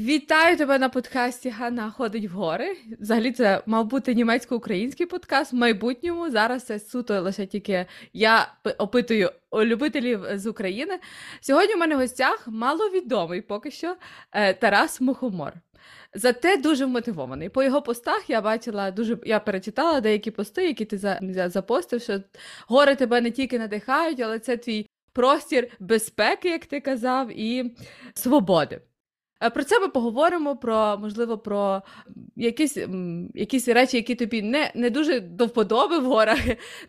Вітаю тебе на подкасті Ганна ходить в гори. Взагалі, це мав бути німецько-український подкаст. В майбутньому зараз це суто лише тільки я опитую любителів з України. Сьогодні у мене в гостях маловідомий поки що е, Тарас Мухомор. Зате дуже вмотивований. По його постах я бачила дуже. Я перечитала деякі пости, які ти запостив, що гори тебе не тільки надихають, але це твій простір безпеки, як ти казав, і свободи. Е, про це ми поговоримо про, можливо, про якісь якісь речі, які тобі не не дуже до вподоби в горах,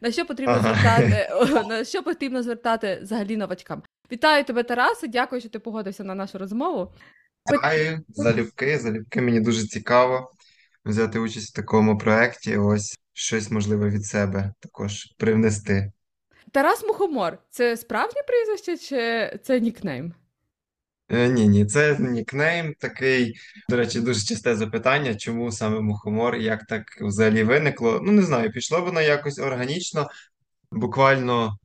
на що потрібно ага. звертати, на що потрібно звертати взагалі новачкам. Вітаю тебе, Тарасе, дякую, що ти погодився на нашу розмову. Вітаю, залюбки, залюбки. Мені дуже цікаво взяти участь в такому проєкті. Ось щось можливе від себе також привнести. Тарас Мухомор це справжнє прізвище чи це нікнейм? Е, ні, ні, це нікнейм такий. До речі, дуже часте запитання, чому саме мухомор, як так взагалі виникло. Ну, не знаю, пішло воно якось органічно, буквально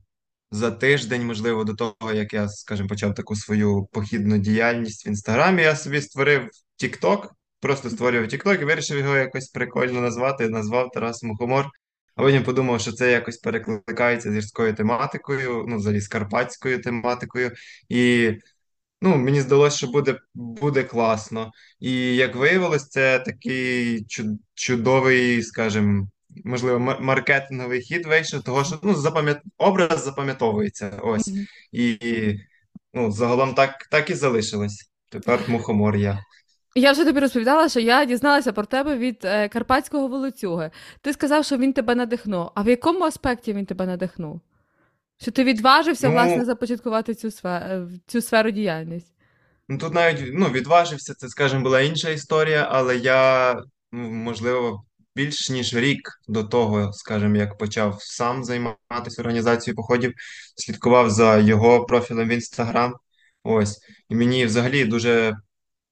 за тиждень, можливо, до того, як я, скажімо, почав таку свою похідну діяльність в інстаграмі, я собі створив TikTok, просто створював TikTok і вирішив його якось прикольно назвати. Назвав Тарас Мухомор. А потім подумав, що це якось перекликається з гірською тематикою, ну, взагалі з карпатською тематикою. І Ну, мені здалося, що буде буде класно. І як виявилось, це такий чудовий, скажімо, можливо, маркетинговий хід вийшов, того що ну, запам'ят... образ запам'ятовується. Ось. І ну, загалом так так і залишилось. Тепер мухомор я. Я вже тобі розповідала, що я дізналася про тебе від е, карпатського волоцюги. Ти сказав, що він тебе надихнув. А в якому аспекті він тебе надихнув? Що ти відважився, ну, власне, започаткувати цю сферу, е, цю сферу діяльність? Ну тут навіть ну, відважився, це, скажімо, була інша історія, але я, ну, можливо, більш ніж рік до того, скажімо, як почав сам займатися організацією походів, слідкував за його профілем в інстаграм. Ось. І мені взагалі дуже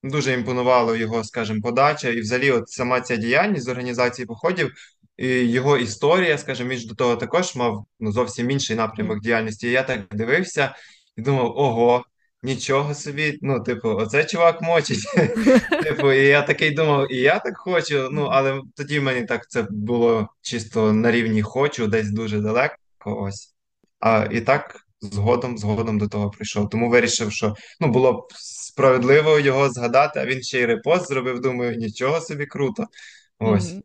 дуже імпонувало його, скажімо, подача, і взагалі, от сама ця діяльність з організації походів. І його історія, скажімо, він ж до того також мав ну, зовсім інший напрямок діяльності. І я так дивився і думав: ого, нічого собі, ну, типу, оце чувак мочить. Типу, і я такий думав, і я так хочу. Ну, але тоді в мене так це було чисто на рівні хочу, десь дуже далеко. Ось. А і так згодом, згодом до того прийшов. Тому вирішив, що ну, було б справедливо його згадати, а він ще й репост зробив. Думаю, нічого собі круто. Ось.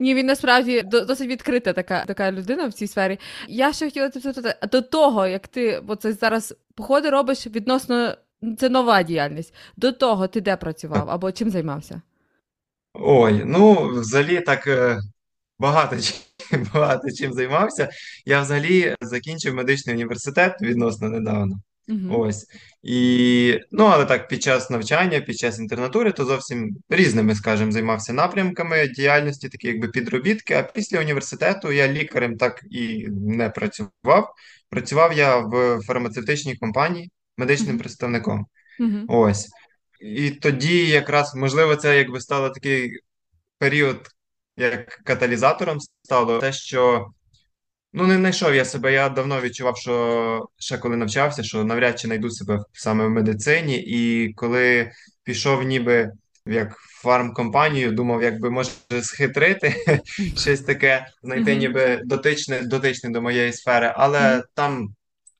Ні, він насправді досить відкрита така така людина в цій сфері. Я ще хотіла запитати, до того, як ти оце зараз походи робиш відносно це нова діяльність. До того ти де працював або чим займався? Ой, ну взагалі так е, багато багато чим займався. Я взагалі закінчив медичний університет відносно недавно. Угу. Ось. І, ну, але так, під час навчання, під час інтернатури, то зовсім різними, скажімо, займався напрямками діяльності, такі якби підробітки. А після університету я лікарем так і не працював. Працював я в фармацевтичній компанії медичним угу. представником. Угу. Ось. І тоді, якраз, можливо, це якби стало такий період, як каталізатором стало те, що Ну, не знайшов я себе. Я давно відчував, що ще коли навчався, що навряд чи знайду себе саме в медицині. І коли пішов ніби як фармкомпанію, думав, як би може схитрити щось таке, знайти ніби дотичне дотичне до моєї сфери, але там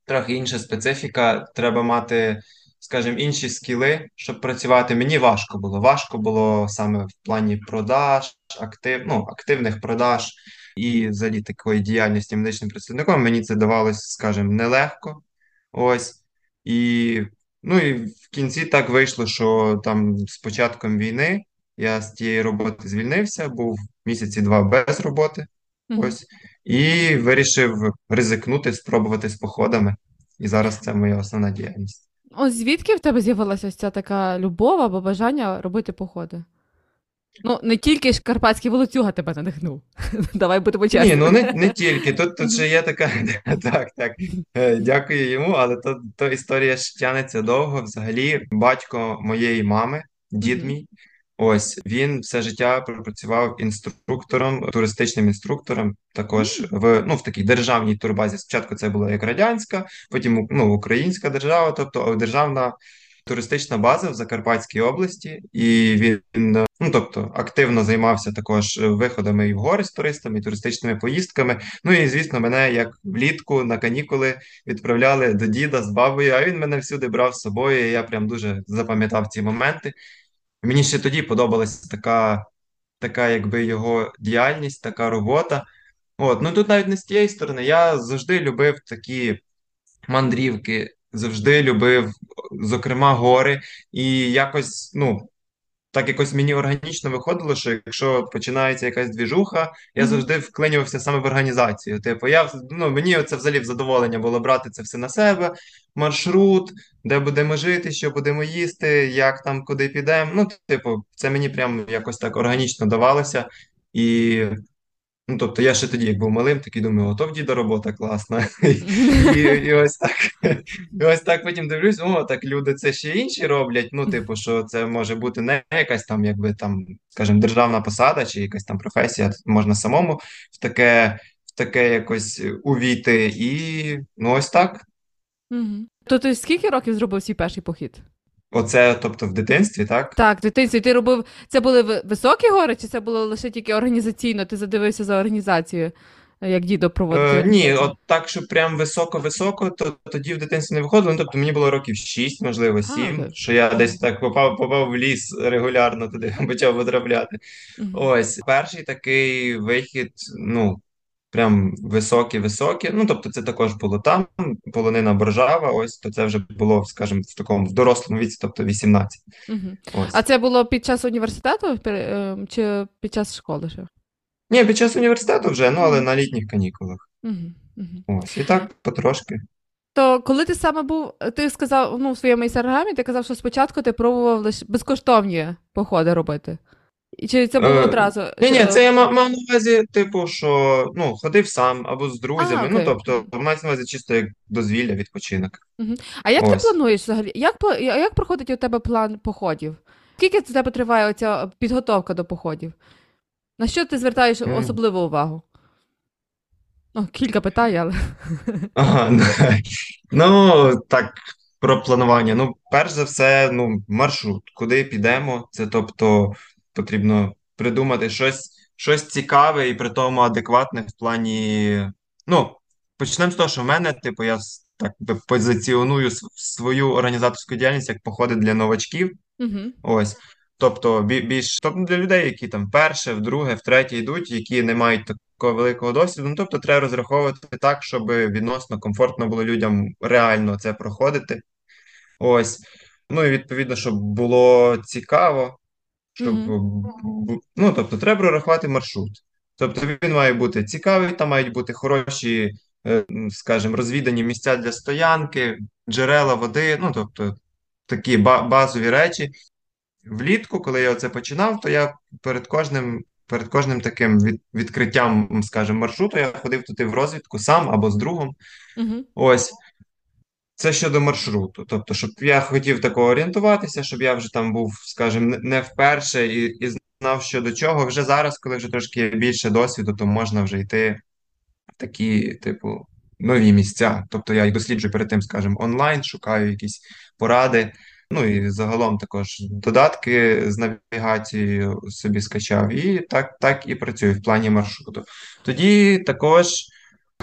трохи інша специфіка. Треба мати, скажімо, інші скіли, щоб працювати. Мені важко було. Важко було саме в плані продаж, актив, ну, активних продаж і взагалі такої діяльності медичним представником мені це давалось, скажімо, нелегко. Ось. І ну і в кінці так вийшло, що там з початком війни я з тієї роботи звільнився, був місяці два без роботи. Ось. І вирішив ризикнути, спробувати з походами. І зараз це моя основна діяльність. Ось звідки в тебе з'явилася ця така любов або бажання робити походи? Ну, не тільки ж карпатський волоцюга тебе надихнув. Давай будемо чесні. Ні, ну не не тільки. Тут тут ще є така. Так, так. Е, дякую йому, але то, то історія ж тянеться довго. Взагалі, батько моєї мами, дід мій, ось він все життя пропрацював інструктором, туристичним інструктором, також в ну, в такій державній турбазі. Спочатку це була як радянська, потім ну, українська держава, тобто державна туристична база в Закарпатській області, і він ну тобто активно займався також виходами і в гори з туристами, і туристичними поїздками. Ну і звісно, мене як влітку на канікули відправляли до діда з бабою. А він мене всюди брав з собою. і Я прям дуже запам'ятав ці моменти. Мені ще тоді подобалася така, така, якби його діяльність, така робота. От, ну тут навіть не з тієї сторони. Я завжди любив такі мандрівки, завжди любив, зокрема, гори, і якось, ну. Так якось мені органічно виходило, що якщо починається якась двіжуха, я завжди вклинювався саме в організацію. Типу, я ну мені це взагалі в задоволення було брати це все на себе, маршрут, де будемо жити, що будемо їсти, як там куди підемо. Ну, типу, це мені прям якось так органічно давалося. І Ну, тобто я ще тоді, як був малим, такий думаю, ото в діда робота класна. І, і ось так. І ось так потім дивлюсь, о, так люди це ще інші роблять. Ну, типу, що це може бути не якась там, якби там, скажімо, державна посада чи якась там професія, можна самому в таке, в таке якось увійти. І ну ось так. То ти скільки років зробив свій перший похід? Оце, тобто, в дитинстві, так? Так, в дитинстві ти робив. Це були високі гори, чи це було лише тільки організаційно? Ти задивився за організацією, як дідо проводив? Е, ні, от так, щоб прям високо-високо, то тоді в дитинстві не виходило. Ну, тобто мені було років 6, можливо, 7, окей. що я десь так попав, попав в ліс регулярно туди, почав потрапляти. Мгм. Ось перший такий вихід, ну прям високий-високий. Ну тобто, це також було там, полонина Боржава. Ось то це вже було, скажімо, в такому в дорослому віці, тобто 18. Мгм. Ось. А це було під час університету е, чи під час школи? ще? Ні, під час університету вже, ну але на літніх канікулах. Мгм. Мгм. Ось і так потрошки. То коли ти саме був, ти сказав ну, в своєму інстаграмі, ти казав, що спочатку ти пробував лише безкоштовні походи робити. Чи це було Е, одразу? Ні, ні, це я мав, на увазі, типу, що ну, ходив сам або з друзями. А, ну, тобто, мається на увазі чисто як дозвілля, відпочинок. А як ти плануєш взагалі? Як, як проходить у тебе план походів? Скільки у тебе триває оця підготовка до походів? На що ти звертаєш Мгм. особливу увагу? Ну, кілька питань, але. Ага, ну так, про планування. Ну, перш за все, ну, маршрут, куди підемо. Це тобто потрібно придумати щось, щось цікаве і при тому адекватне в плані. Ну, почнемо з того, що в мене, типу, я так би позиціоную свою організаторську діяльність як походи для новачків. Угу. Ось. Тобто більш тобто для людей, які там вперше, вдруге, втретє йдуть, які не мають такого великого досвіду. Ну тобто треба розраховувати так, щоб відносно комфортно було людям реально це проходити. Ось. Ну і відповідно, щоб було цікаво, щоб ну тобто треба прорахувати маршрут. Тобто він має бути цікавий, там мають бути хороші, е, скажімо, розвідані місця для стоянки, джерела води, ну тобто такі базові речі. Влітку, коли я це починав, то я перед кожним, перед кожним таким від, відкриттям, скажімо, маршруту, я ходив туди в розвідку сам або з другом. Угу. Ось це щодо маршруту. Тобто, щоб я хотів такого орієнтуватися, щоб я вже там був, скажімо, не- вперше і, і знав, що до чого. Вже зараз, коли вже трошки більше досвіду, то можна вже йти в такі, типу, нові місця. Тобто я досліджую перед тим, скажімо, онлайн, шукаю якісь поради. Ну і загалом також додатки з навігацією собі скачав, і так, так і працюю в плані маршруту. Тоді також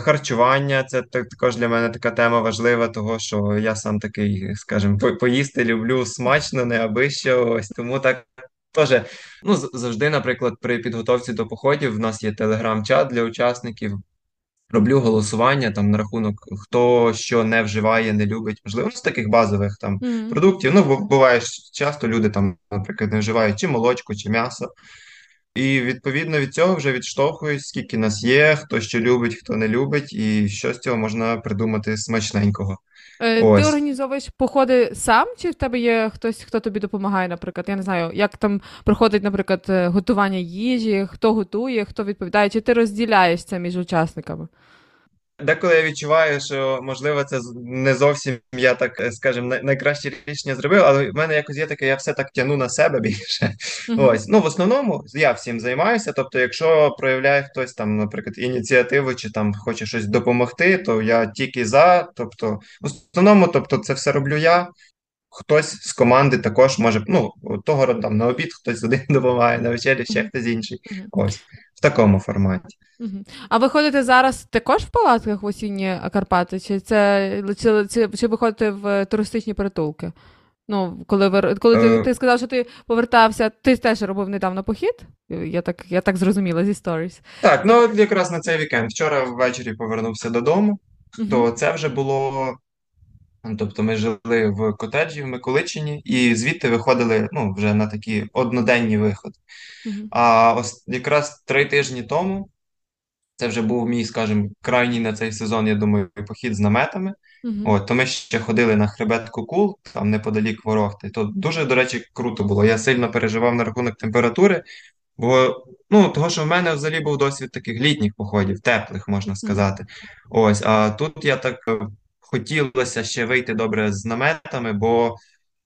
харчування це також для мене така тема важлива, того що я сам такий, скажімо, поїсти люблю смачно, не аби що. Ось тому так теж. Ну, завжди, наприклад, при підготовці до походів в нас є телеграм-чат для учасників. Роблю голосування там на рахунок, хто що не вживає, не любить, можливо, з таких базових там Угу. продуктів. Ну, бу- буває часто люди там, наприклад, не вживають чи молочко, чи м'ясо. І відповідно від цього вже відштовхуюсь, скільки нас є, хто що любить, хто не любить, і що з цього можна придумати смачненького. Е, ти організовуєш походи сам, чи в тебе є хтось, хто тобі допомагає, наприклад? Я не знаю, як там проходить, наприклад, е, готування їжі, хто готує, хто відповідає, чи ти розділяєшся між учасниками? Деколи я відчуваю, що можливо це не зовсім я так е, скажем, найкраще рішення зробив, але в мене якось є таке, я все так тяну на себе більше. Uh-huh. Ось ну в основному я всім займаюся. Тобто, якщо проявляє хтось там, наприклад, ініціативу чи там хоче щось допомогти, то я тільки за. Тобто, в основному, тобто, це все роблю я. Хтось з команди також може ну того там на обід, хтось один допомагає на вечері, ще хтось інший. Ось в такому форматі. А ви ходите зараз також в палатках в осінні Карпати? Чи це чи, чи, чи ви ходите в туристичні притулки? Ну, коли ви коли ти, е. ти сказав, що ти повертався, ти теж робив недавно похід? Я так я так зрозуміла зі сторіс. Так, ну якраз на цей вікенд. Вчора ввечері повернувся додому, то це вже було. Тобто ми жили в котеджі в Миколичині, і звідти виходили ну, вже на такі одноденні виходи. Uh-huh. А ось якраз три тижні тому це вже був мій, скажімо, крайній на цей сезон, я думаю, похід з наметами. Uh-huh. От, то ми ще ходили на хребет Кукул, там неподалік Ворохти. То дуже, до речі, круто було. Я сильно переживав на рахунок температури, бо ну, того, що в мене взагалі був досвід таких літніх походів, теплих, можна сказати. Uh-huh. Ось, а тут я так хотілося ще вийти добре з наметами, бо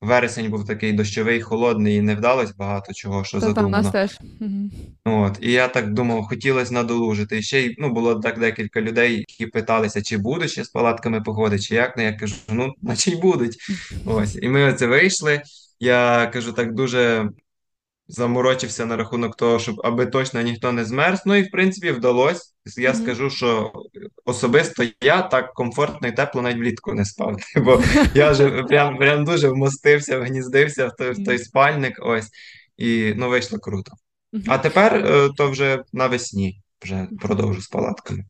вересень був такий дощовий, холодний, і не вдалося багато чого, що Та там нас теж. От, і я так думав, хотілося надолужити. І ще й ну, було так декілька людей, які питалися, чи будуть ще з палатками походи, чи як. Ну, я кажу, ну, наче й будуть. Ось. І ми оце вийшли. Я кажу, так дуже заморочився на рахунок того, щоб аби точно ніхто не змерз. Ну і в принципі вдалося. Я Мгм. скажу, що особисто я так комфортно і тепло навіть влітку не спав. Бо я вже прям, прям дуже вмостився, вгніздився в той, в той спальник. Ось. І ну, вийшло круто. А тепер е, то вже навесні вже продовжу з палатками.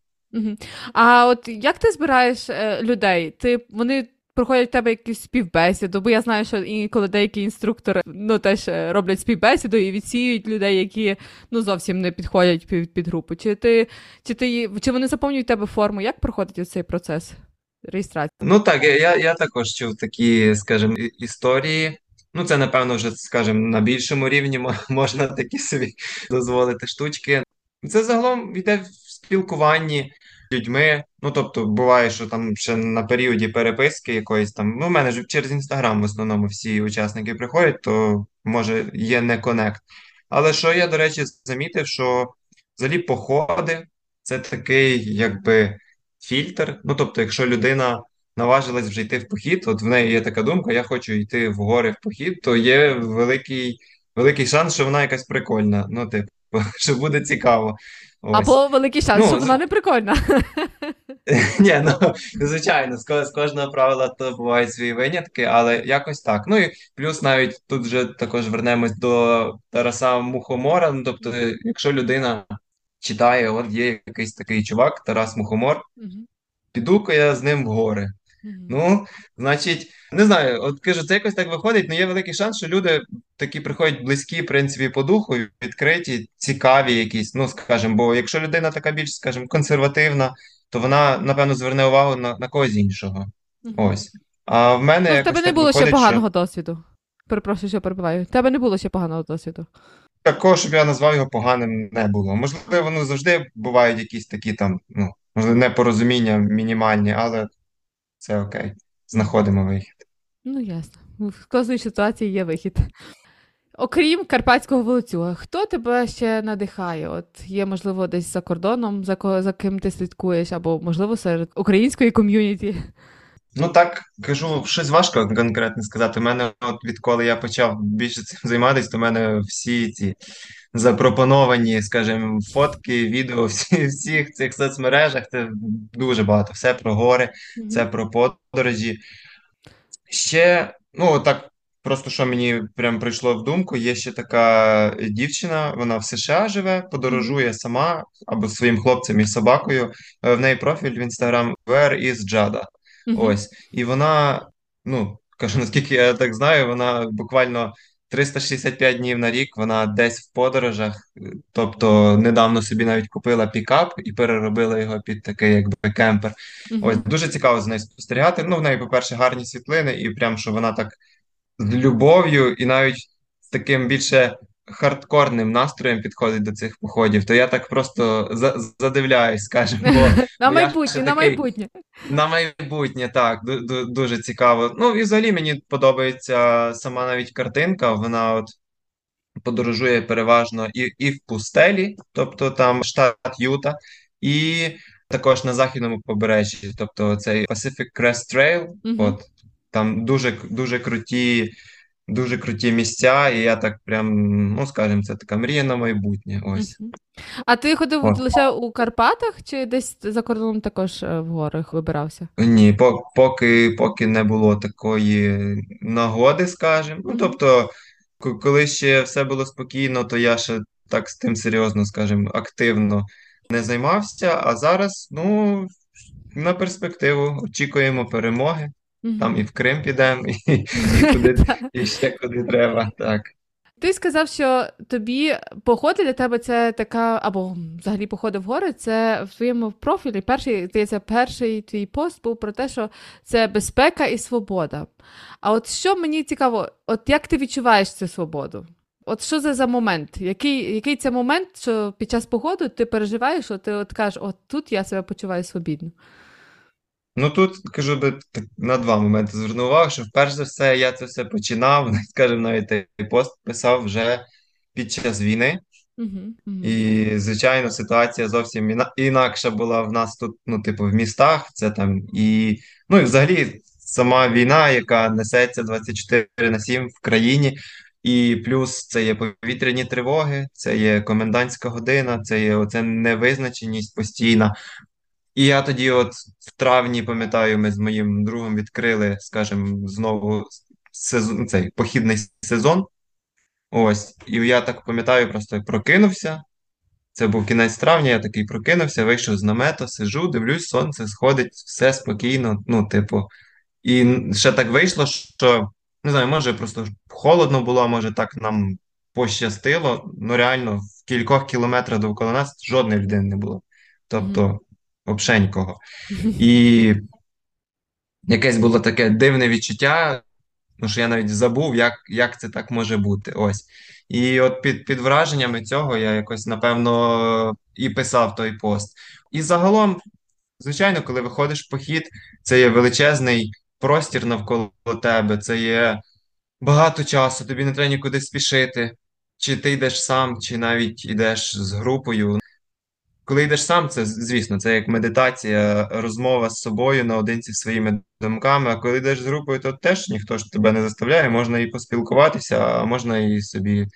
А от як ти збираєш е, людей? Ти вони проходять в тебе якусь співбесіду, бо я знаю, що інколи деякі інструктори ну теж е, роблять співбесіду і відсіюють людей, які ну зовсім не підходять під, під групу. Чи ти чи ти чи вони заповнюють тебе форму? Як проходить цей процес реєстрації? Ну так, я я також чув такі, скажімо, історії. Ну, це, напевно, вже, скажімо, на більшому рівні можна такі собі дозволити штучки. Це загалом йде в спілкуванні людьми. Ну, тобто, буває, що там ще на періоді переписки якоїсь там. Ну, в мене ж через інстаграм в основному всі учасники приходять, то може є не конект. Але що я, до речі, замітив, що взагалі походи це такий, якби фільтр. Ну, тобто, якщо людина наважилась вже йти в похід, от в неї є така думка, я хочу йти в гори в похід, то є великий великий шанс, що вона якась прикольна. Ну, типу, що буде цікаво. Ось. Або великий шанс, ну, що вона не прикольна. Ні, ну звичайно, з кожного правила то бувають свої винятки, але якось так. Ну і плюс навіть тут вже також вернемось до Тараса Мухомора. Ну, тобто, якщо людина читає, от є якийсь такий чувак, Тарас Мухомор, піду-ка я з ним в гори. Ну, значить, не знаю, от кажу, це якось так виходить, але є великий шанс, що люди такі приходять близькі, в принципі, по духу, відкриті, цікаві якісь, ну, скажімо, бо якщо людина така більш, скажімо, консервативна, то вона, напевно, зверне увагу на на когось іншого. Ось. А в мене. Ну, в тебе не було виходить, ще поганого що... досвіду. Перепрошую, що перебиваю. В тебе не було ще поганого досвіду. Такого, щоб я назвав його поганим, не було. Можливо, ну завжди бувають якісь такі там, ну, можливо, непорозуміння мінімальні, але це окей. Знаходимо вихід. Ну, ясно. В кожній ситуації є вихід. Окрім карпатського волоцюга, хто тебе ще надихає? От є, можливо, десь за кордоном, за ко за ким ти слідкуєш, або, можливо, серед української ком'юніті. Ну так кажу, щось важко конкретно сказати. У мене, от відколи я почав більше цим займатися, то в мене всі ці запропоновані, скажімо, фотки, відео всі, всіх цих соцмережах. Це дуже багато. Все про гори, mm-hmm. це про подорожі. Ще, ну так, просто що мені прям прийшло в думку, є ще така дівчина, вона в США живе, подорожує сама або своїм хлопцем і собакою. Е, в неї профіль в інстаграм Where is Jada. Mm-hmm. Ось. І вона, ну, кажу, наскільки я так знаю, вона буквально 365 днів на рік вона десь в подорожах. Тобто недавно собі навіть купила пікап і переробила його під такий, якби кемпер. Ось дуже цікаво з нею спостерігати. Ну, в неї, по-перше, гарні світлини, і прям що вона так з любов'ю і навіть з таким більше хардкорним настроєм підходить до цих походів, то я так просто за задивляюсь, скажімо, бо на майбутнє, на такий- майбутнє. на майбутнє, так, ду- ду- дуже цікаво. Ну і взагалі мені подобається сама навіть картинка. Вона от подорожує переважно і, і в пустелі, тобто там штат Юта, і також на західному побережжі, тобто цей Pacific Crest Trail, Мгм. от там дуже дуже круті. Дуже круті місця, і я так прям, ну скажімо, це така мрія на майбутнє. Ось. А ти ходив О. лише у Карпатах чи десь за кордоном також е, в горах вибирався? Ні, поки, поки не було такої нагоди, скажімо. Ну, тобто, коли ще все було спокійно, то я ще так з тим серйозно, скажімо, активно не займався. А зараз, ну, на перспективу очікуємо перемоги. Там і в Крим підемо, і, і куди, і ще куди треба. Так. Ти сказав, що тобі походи для тебе це така, або взагалі походи в гори, це в твоєму профілі. Перший, здається, перший твій пост був про те, що це безпека і свобода. А от що мені цікаво, от як ти відчуваєш цю свободу? От що це за момент? Який, який це момент, що під час походу ти переживаєш, що ти от кажеш, от тут я себе почуваю свобідно. Ну тут кажу би так, на два моменти звернув увагу, що вперше за все я це все починав, скажімо, навіть той пост писав вже під час війни. Угу, угу. І, звичайно, ситуація зовсім іна- інакша була в нас тут, ну, типу, в містах. Це там і, ну, і взагалі сама війна, яка несеться 24 на 7 в країні. І плюс це є повітряні тривоги, це є комендантська година, це є оце невизначеність постійна. І я тоді, от в травні, пам'ятаю, ми з моїм другом відкрили, скажімо, знову сезон, цей похідний сезон. Ось, і я так пам'ятаю, просто прокинувся. Це був кінець травня, я такий прокинувся, вийшов з намета, сижу, дивлюсь, сонце сходить, все спокійно. Ну, типу, і ще так вийшло, що не знаю, може просто холодно було, може так нам пощастило. Ну, реально, в кількох кілометрах довкола нас жодної людини не було. Тобто, нікого. І якесь було таке дивне відчуття, ну що я навіть забув, як, як це так може бути. Ось. І от під, під враженнями цього я якось, напевно, і писав той пост. І загалом, звичайно, коли виходиш в похід, це є величезний простір навколо тебе, це є багато часу, тобі не треба нікуди спішити. Чи ти йдеш сам, чи навіть йдеш з групою. Коли йдеш сам, це звісно, це як медитація, розмова з собою наодинці своїми думками. А коли йдеш з групою, то теж ніхто ж тебе не заставляє, можна і поспілкуватися, а можна і собі,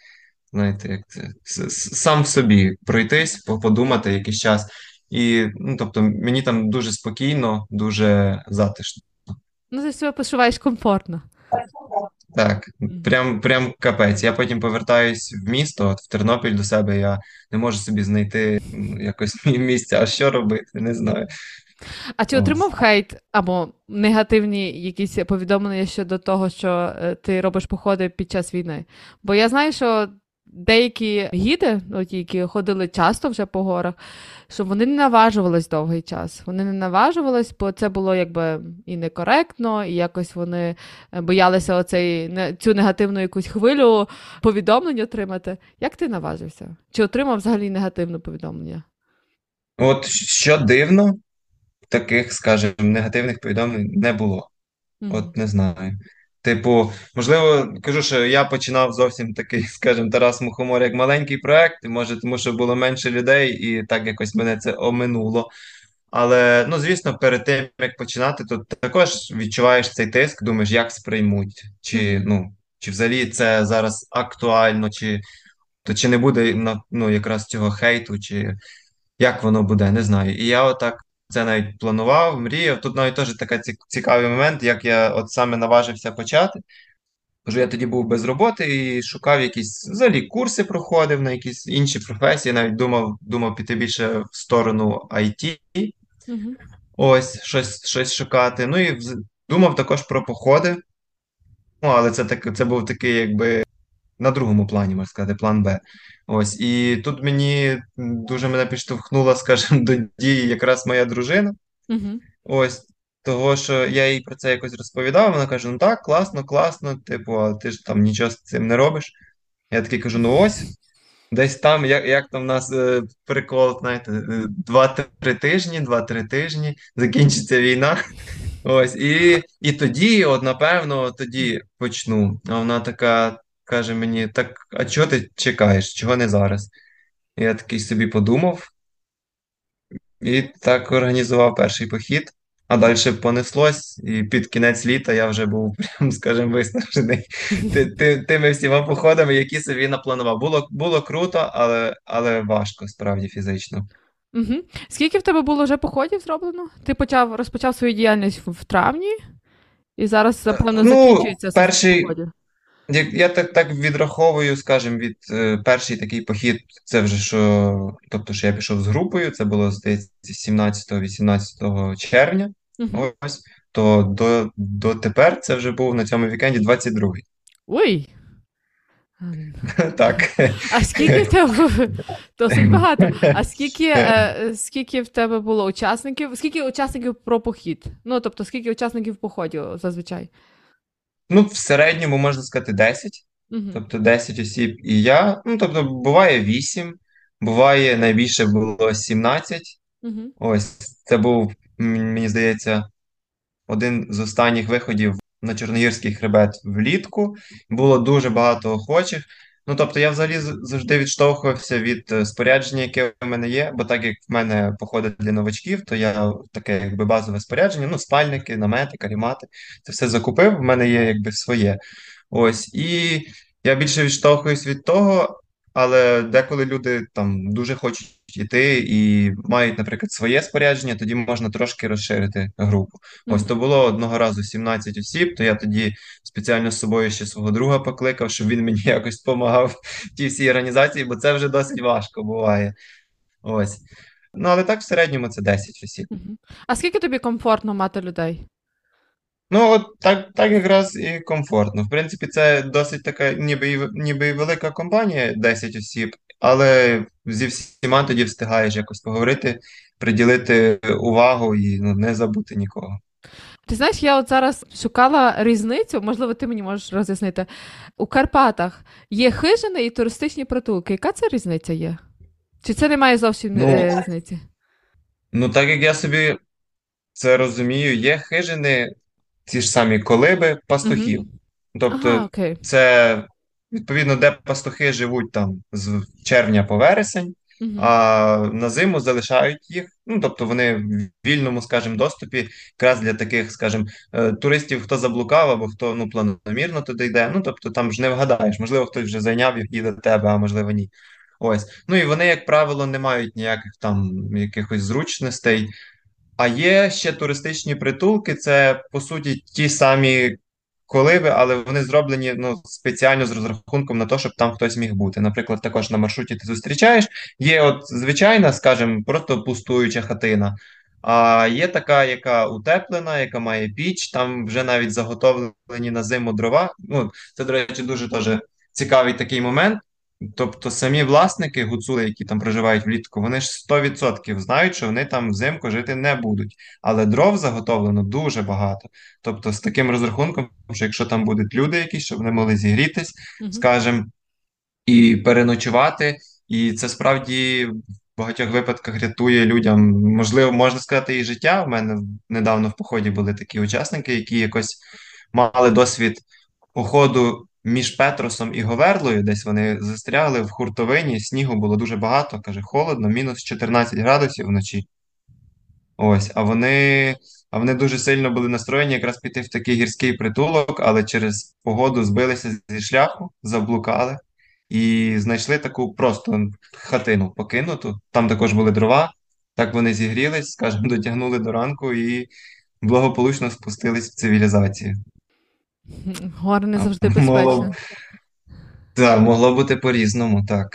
знаєте, як це сам в собі пройтись, подумати якийсь час. І ну, тобто, мені там дуже спокійно, дуже затишно. Ну, ти себе почуваєш комфортно. Так, прям, прям капець. Я потім повертаюсь в місто, от в Тернопіль до себе. Я не можу собі знайти якось місця. А що робити? Не знаю. А чи отримав хейт або негативні якісь повідомлення щодо того, що е, ти робиш походи під час війни? Бо я знаю, що деякі гіди, ну, які ходили часто вже по горах, що вони не наважувались довгий час. Вони не наважувались, бо це було якби і некоректно, і якось вони е, боялися оцей, цю негативну якусь хвилю повідомлень отримати. Як ти наважився? Чи отримав взагалі негативне повідомлення? От що дивно, таких, скажімо, негативних повідомлень не було. Мгм. От не знаю. Типу, можливо, кажу, що я починав зовсім такий, скажімо, Тарас Мухомор як маленький проект, може, тому що було менше людей, і так якось мене це оминуло. Але ну, звісно, перед тим як починати, то також відчуваєш цей тиск, думаєш, як сприймуть, чи ну, чи взагалі це зараз актуально, чи то чи не буде на- ну, якраз цього хейту, чи як воно буде, не знаю. І я отак це навіть планував, мріяв. Тут навіть теж такий цікавий момент, як я от саме наважився почати. Кажу, я тоді був без роботи і шукав якісь взагалі курси проходив на якісь інші професії. Навіть думав, думав піти більше в сторону IT, Мгм. ось щось, щось шукати. Ну і думав також про походи. Ну, але це так, це був такий, якби на другому плані, можна сказати, план Б. Ось, і тут мені дуже мене підштовхнула, скажімо, до дії якраз моя дружина. Угу. Ось, того, що я їй про це якось розповідав, вона каже: ну так, класно, класно, типу, а ти ж там нічого з цим не робиш. Я такий кажу: ну ось, десь там, як як там в нас е, прикол, знаєте, е, два-три тижні, два-три тижні, закінчиться війна. Ось, і і тоді, от напевно, тоді почну. А вона така каже мені: так, а чого ти чекаєш? Чого не зараз? Я такий собі подумав і так організував перший похід. А далі понеслось, і під кінець літа я вже був, прям, скажімо, виснажений ти, ти, тими всіма походами, які собі напланував. Було було круто, але але важко справді фізично. Угу. Скільки в тебе було вже походів зроблено? Ти почав розпочав свою діяльність в, травні, і зараз, напевно, ну, закінчується перший, я, я так так відраховую, скажімо, від е, перший такий похід, це вже що, тобто, що я пішов з групою, це було, здається, 17-18 червня. Угу. Ось, то до, до тепер це вже був на цьому вікенді 22-й. Ой! Так. А скільки в тебе досить багато? А скільки е, скільки в тебе було учасників? Скільки учасників про похід? Ну, тобто, скільки учасників походів зазвичай? Ну, в середньому можна сказати 10. Угу. Тобто 10 осіб і я. Ну, тобто, буває 8, буває найбільше було 17. Угу. Ось це був, мені здається, один з останніх виходів на Чорногірський хребет влітку. Було дуже багато охочих. Ну, тобто, я взагалі завжди відштовхувався від е, спорядження, яке в мене є, бо так як в мене походить для новачків, то я таке якби базове спорядження, ну, спальники, намети, карімати, це все закупив, в мене є якби своє. Ось, і я більше відштовхуюсь від того, але деколи люди там дуже хочуть йти і мають, наприклад, своє спорядження, тоді можна трошки розширити групу. Ось то було одного разу 17 осіб, то я тоді спеціально з собою ще свого друга покликав, щоб він мені якось допомагав в тій всій організації, бо це вже досить важко буває. Ось. Ну, але так в середньому це 10 осіб. А скільки тобі комфортно мати людей? Ну, от так так якраз і комфортно. В принципі, це досить така, ніби і ніби і велика компанія, 10 осіб, але зі всіма тоді встигаєш якось поговорити, приділити увагу і ну, не забути нікого. Ти знаєш, я от зараз шукала різницю, можливо, ти мені можеш роз'яснити. У Карпатах є хижини і туристичні притулки. Яка це різниця є? Чи це немає зовсім ну, е, різниці? Ну, так як я собі це розумію, є хижини ті ж самі колиби пастухів. Угу. Тобто, ага, окей. це відповідно, де пастухи живуть там з червня по вересень, а на зиму залишають їх. Ну тобто вони в вільному, скажімо, доступі, якраз для таких, скажімо, е, туристів, хто заблукав або хто ну планомірно туди йде. Ну тобто там ж не вгадаєш, можливо, хтось вже зайняв їх і до тебе, а можливо, ні. Ось. Ну і вони, як правило, не мають ніяких там якихось зручностей. А є ще туристичні притулки, це по суті ті самі колиби, але вони зроблені ну, спеціально з розрахунком на те, щоб там хтось міг бути. Наприклад, також на маршруті ти зустрічаєш. Є от звичайна, скажімо, просто пустуюча хатина. А є така, яка утеплена, яка має піч, там вже навіть заготовлені на зиму дрова. Ну, Це, до речі, дуже теж цікавий такий момент. Тобто самі власники гуцули, які там проживають влітку, вони ж 100% знають, що вони там взимку жити не будуть. Але дров заготовлено дуже багато. Тобто, з таким розрахунком, що якщо там будуть люди, якісь, щоб вони могли зігрітись, угу. скажімо, і переночувати. І це справді в багатьох випадках рятує людям. Можливо, можна сказати, і життя. У мене недавно в поході були такі учасники, які якось мали досвід походу між Петросом і Говерлою, десь вони застрягли в хуртовині, снігу було дуже багато, каже, холодно, мінус 14 градусів вночі. Ось, а вони а вони дуже сильно були настроєні якраз піти в такий гірський притулок, але через погоду збилися зі шляху, заблукали і знайшли таку просто хатину покинуту. Там також були дрова. Так вони зігрілись, скажімо, дотягнули до ранку і благополучно спустились в цивілізацію. Гори не завжди безпечно. Могло... Так, могло бути по-різному, так.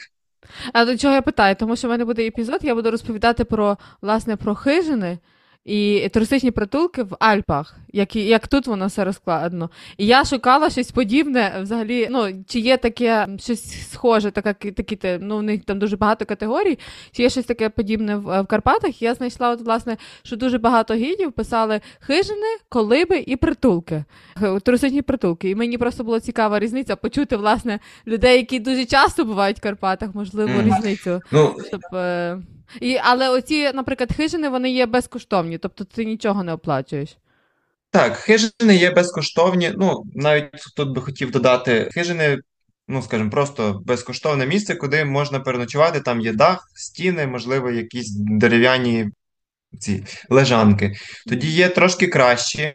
А до чого я питаю? Тому що в мене буде епізод, я буду розповідати про власне про хижини і туристичні притулки в Альпах, як як тут воно все розкладено. І я шукала щось подібне взагалі. Ну, чи є таке щось схоже, така, такі, ну, у них там дуже багато категорій, чи є щось таке подібне в, в Карпатах. Я знайшла, от, власне, що дуже багато гідів писали хижини, колиби і притулки, туристичні притулки. І мені просто була цікава різниця почути, власне, людей, які дуже часто бувають в Карпатах, можливо, mm. різницю. Ну... Щоб, е, і, Але оці, наприклад, хижини вони є безкоштовні, тобто ти нічого не оплачуєш. Так, хижини є безкоштовні. Ну, навіть тут би хотів додати хижини, ну, скажімо, просто безкоштовне місце, куди можна переночувати. Там є дах, стіни, можливо, якісь дерев'яні ці лежанки. Тоді є трошки кращі,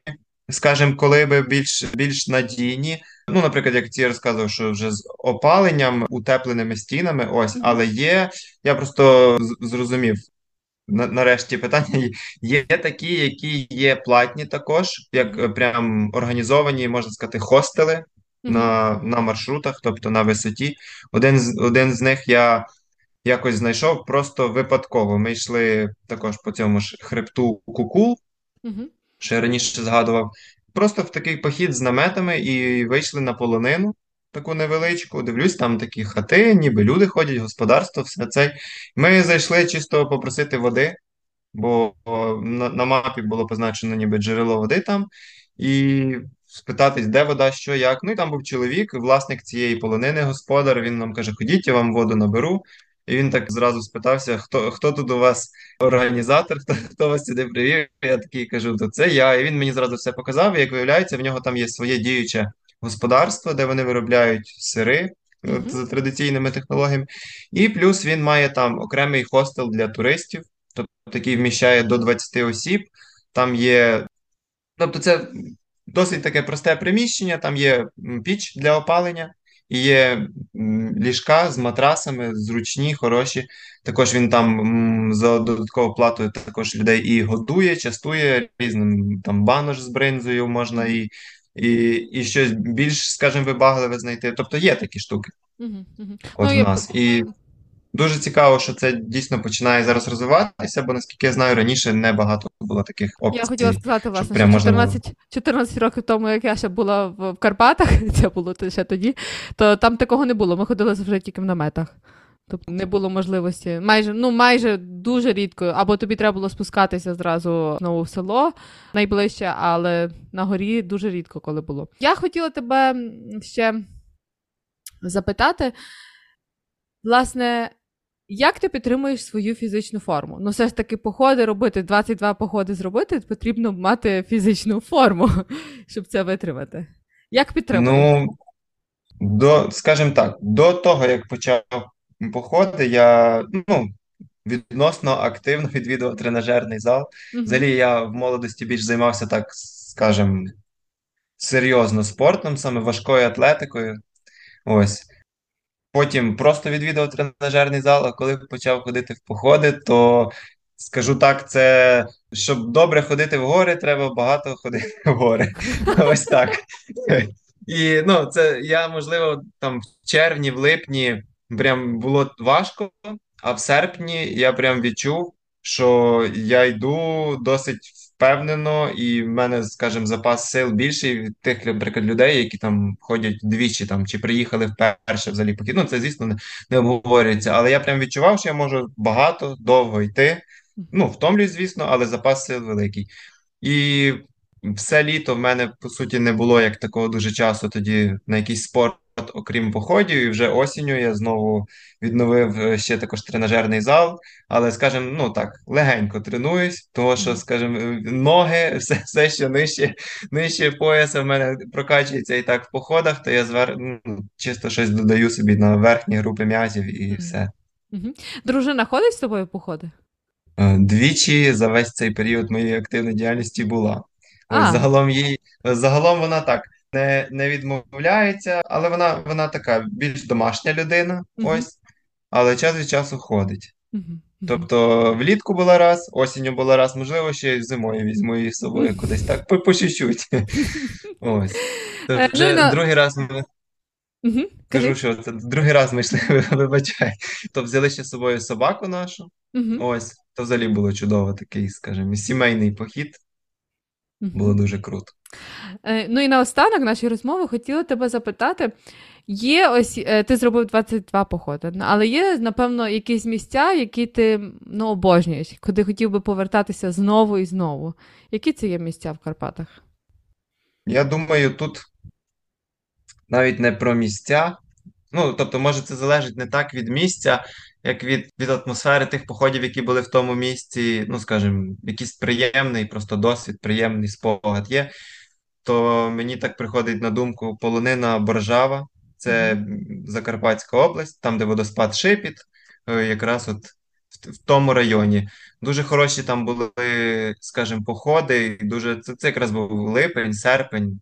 скажімо, коли би більш більш надійні. Ну, наприклад, як ці розказував, що вже з опаленням, утепленими стінами, ось, але є, я просто зрозумів. Нарешті питання є такі, які є платні також, як е, прям організовані, можна сказати, хостели mm -hmm. на на маршрутах, тобто на висоті. Один з один з них я якось знайшов просто випадково. Ми йшли також по цьому ж хребту Кукул, mm -hmm. Що я раніше згадував. Просто в такий похід з наметами і вийшли на полонину, таку невеличку. Дивлюсь, там такі хати, ніби люди ходять, господарство, все це. Ми зайшли чисто попросити води, бо на, на мапі було позначено ніби джерело води там, і спитатись, де вода, що, як. Ну і там був чоловік, власник цієї полонини, господар. Він нам каже: Ходіть, я вам воду наберу. І він так зразу спитався, хто хто тут у вас організатор, хто хто вас сюди привів. Я такий кажу, то це я. І він мені зразу все показав. І як виявляється, в нього там є своє діюче господарство, де вони виробляють сири mm -hmm. за традиційними технологіями. І плюс він має там окремий хостел для туристів, тобто який вміщає до 20 осіб. Там є, тобто, це досить таке просте приміщення, там є піч для опалення. І є ліжка з матрасами, зручні, хороші. Також він там за додаткову плату також людей і готує, частує різним там банош з бринзою можна і і, і щось більш, скажімо, вибагливе знайти. Тобто є такі штуки. Угу, угу. От ну, в нас. Я... І Дуже цікаво, що це дійсно починає зараз розвиватися, бо наскільки я знаю, раніше небагато було таких опцій. Я хотіла сказати, власне, що 14 14 років тому, як я ще була в Карпатах, це було ще тоді, то там такого не було. Ми ходили вже тільки в наметах. Тобто не було можливості, майже ну майже дуже рідко, або тобі треба було спускатися зразу знову в село найближче, але на горі дуже рідко коли було. Я хотіла тебе ще запитати, власне, як ти підтримуєш свою фізичну форму? Ну, все ж таки, походи робити, 22 походи зробити, потрібно мати фізичну форму, щоб це витримати. Як підтримуєш? Ну, до, скажімо так, до того, як почав походи, я ну, відносно активно відвідував тренажерний зал. Угу. Взагалі, я в молодості більш займався, так скажімо, серйозно спортом, саме важкою атлетикою. Ось. Потім просто відвідав тренажерний зал, а коли почав ходити в походи, то скажу так, це щоб добре ходити в гори, треба багато ходити в гори. Ось так. І ну, це я, можливо, там в червні, в липні прям було важко, а в серпні я прям відчув, що я йду досить впевнено, і в мене, скажімо, запас сил більший від тих, наприклад, людей, які там ходять двічі там чи приїхали вперше взагалі похід. Ну, це, звісно, не, не обговорюється. Але я прям відчував, що я можу багато довго йти. Ну, втомлююсь, звісно, але запас сил великий. І все літо в мене по суті не було як такого дуже часу тоді на якийсь спорт окрім походів, і вже осінню я знову відновив е, ще також тренажерний зал. Але, скажімо, ну так, легенько тренуюсь, тому що, скажімо, е, ноги, все, все що нижче нижче пояса в мене прокачується і так в походах, то я звер... ну, чисто щось додаю собі на верхні групи м'язів і все. Дружина ходить з тобою в походи? Е, двічі за весь цей період моєї активної діяльності була. Ось загалом їй загалом вона так не не відмовляється, але вона вона така більш домашня людина, uh -huh. ось, але час від часу ходить. Uh -huh. Тобто влітку була раз, осінню була раз, можливо, ще й зимою візьму її з собою кудись так, по, по чуть-чуть. Ось. Тобто, вже ну, другий раз ми. Угу. Кажу, що це другий раз ми йшли, вибачай. То взяли ще з собою собаку нашу. Угу. Ось. то взагалі було чудово, такий, скажімо, сімейний похід. Було дуже круто. Е, ну і наостанок нашої розмови хотіла тебе запитати. Є ось е, ти зробив 22 походи, але є, напевно, якісь місця, які ти ну, обожнюєш, куди хотів би повертатися знову і знову. Які це є місця в Карпатах? Я думаю, тут навіть не про місця. Ну, тобто, може, це залежить не так від місця, як від від атмосфери тих походів, які були в тому місці. Ну, скажімо, якийсь приємний просто досвід, приємний спогад є. То мені так приходить на думку полонина Боржава, це Закарпатська область, там, де водоспад Шипіт, е, якраз от в, в тому районі. Дуже хороші там були, скажімо, походи. Дуже це, це якраз був липень, серпень.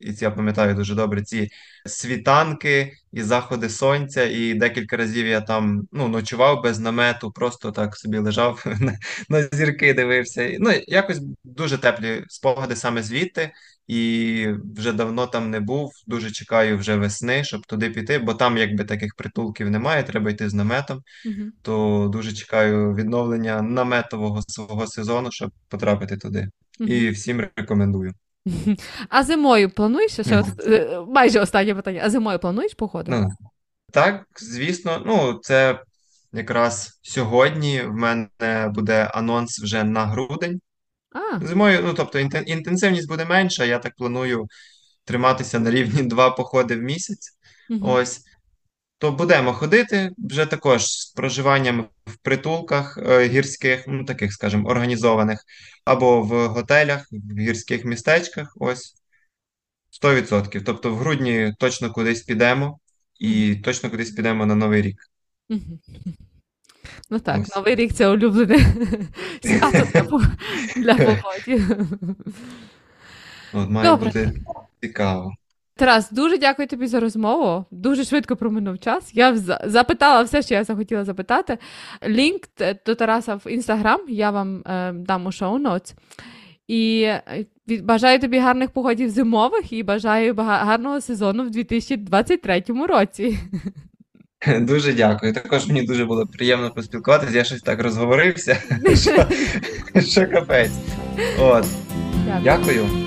І я пам'ятаю дуже добре ці світанки і заходи сонця. І декілька разів я там ну, ночував без намету, просто так собі лежав на, на зірки, дивився. Ну, якось дуже теплі спогади саме звідти. І вже давно там не був. Дуже чекаю вже весни, щоб туди піти, бо там якби таких притулків немає, треба йти з наметом. Угу. То дуже чекаю відновлення наметового свого сезону, щоб потрапити туди. Угу. І всім рекомендую. А зимою плануєш ще от, е, майже останнє питання. А зимою плануєш походи? Ну, так, звісно, ну це якраз сьогодні в мене буде анонс вже на грудень. А, Зимою, ну тобто інтенсивність буде менша. Я так планую триматися на рівні два походи в місяць. угу. Ось. То будемо ходити вже також з проживанням в притулках е, гірських, ну таких, скажімо, організованих, або в готелях, в гірських містечках. Ось 100%. Тобто в грудні точно кудись підемо, і точно кудись підемо на Новий рік. Ну так, Ось. Новий рік це улюблене свято для походів. От має Добре. бути цікаво. Тарас, дуже дякую тобі за розмову. Дуже швидко проминув час. Я вз- запитала все, що я захотіла запитати. Лінк т- до Тараса в інстаграм я вам е, дам у шоу-ноц. І е, від- бажаю тобі гарних походів зимових і бажаю бага- гарного сезону в 2023 році. Дуже дякую. Також мені дуже було приємно поспілкуватися. Я щось так розговорився, що капець. От, Дякую. дякую.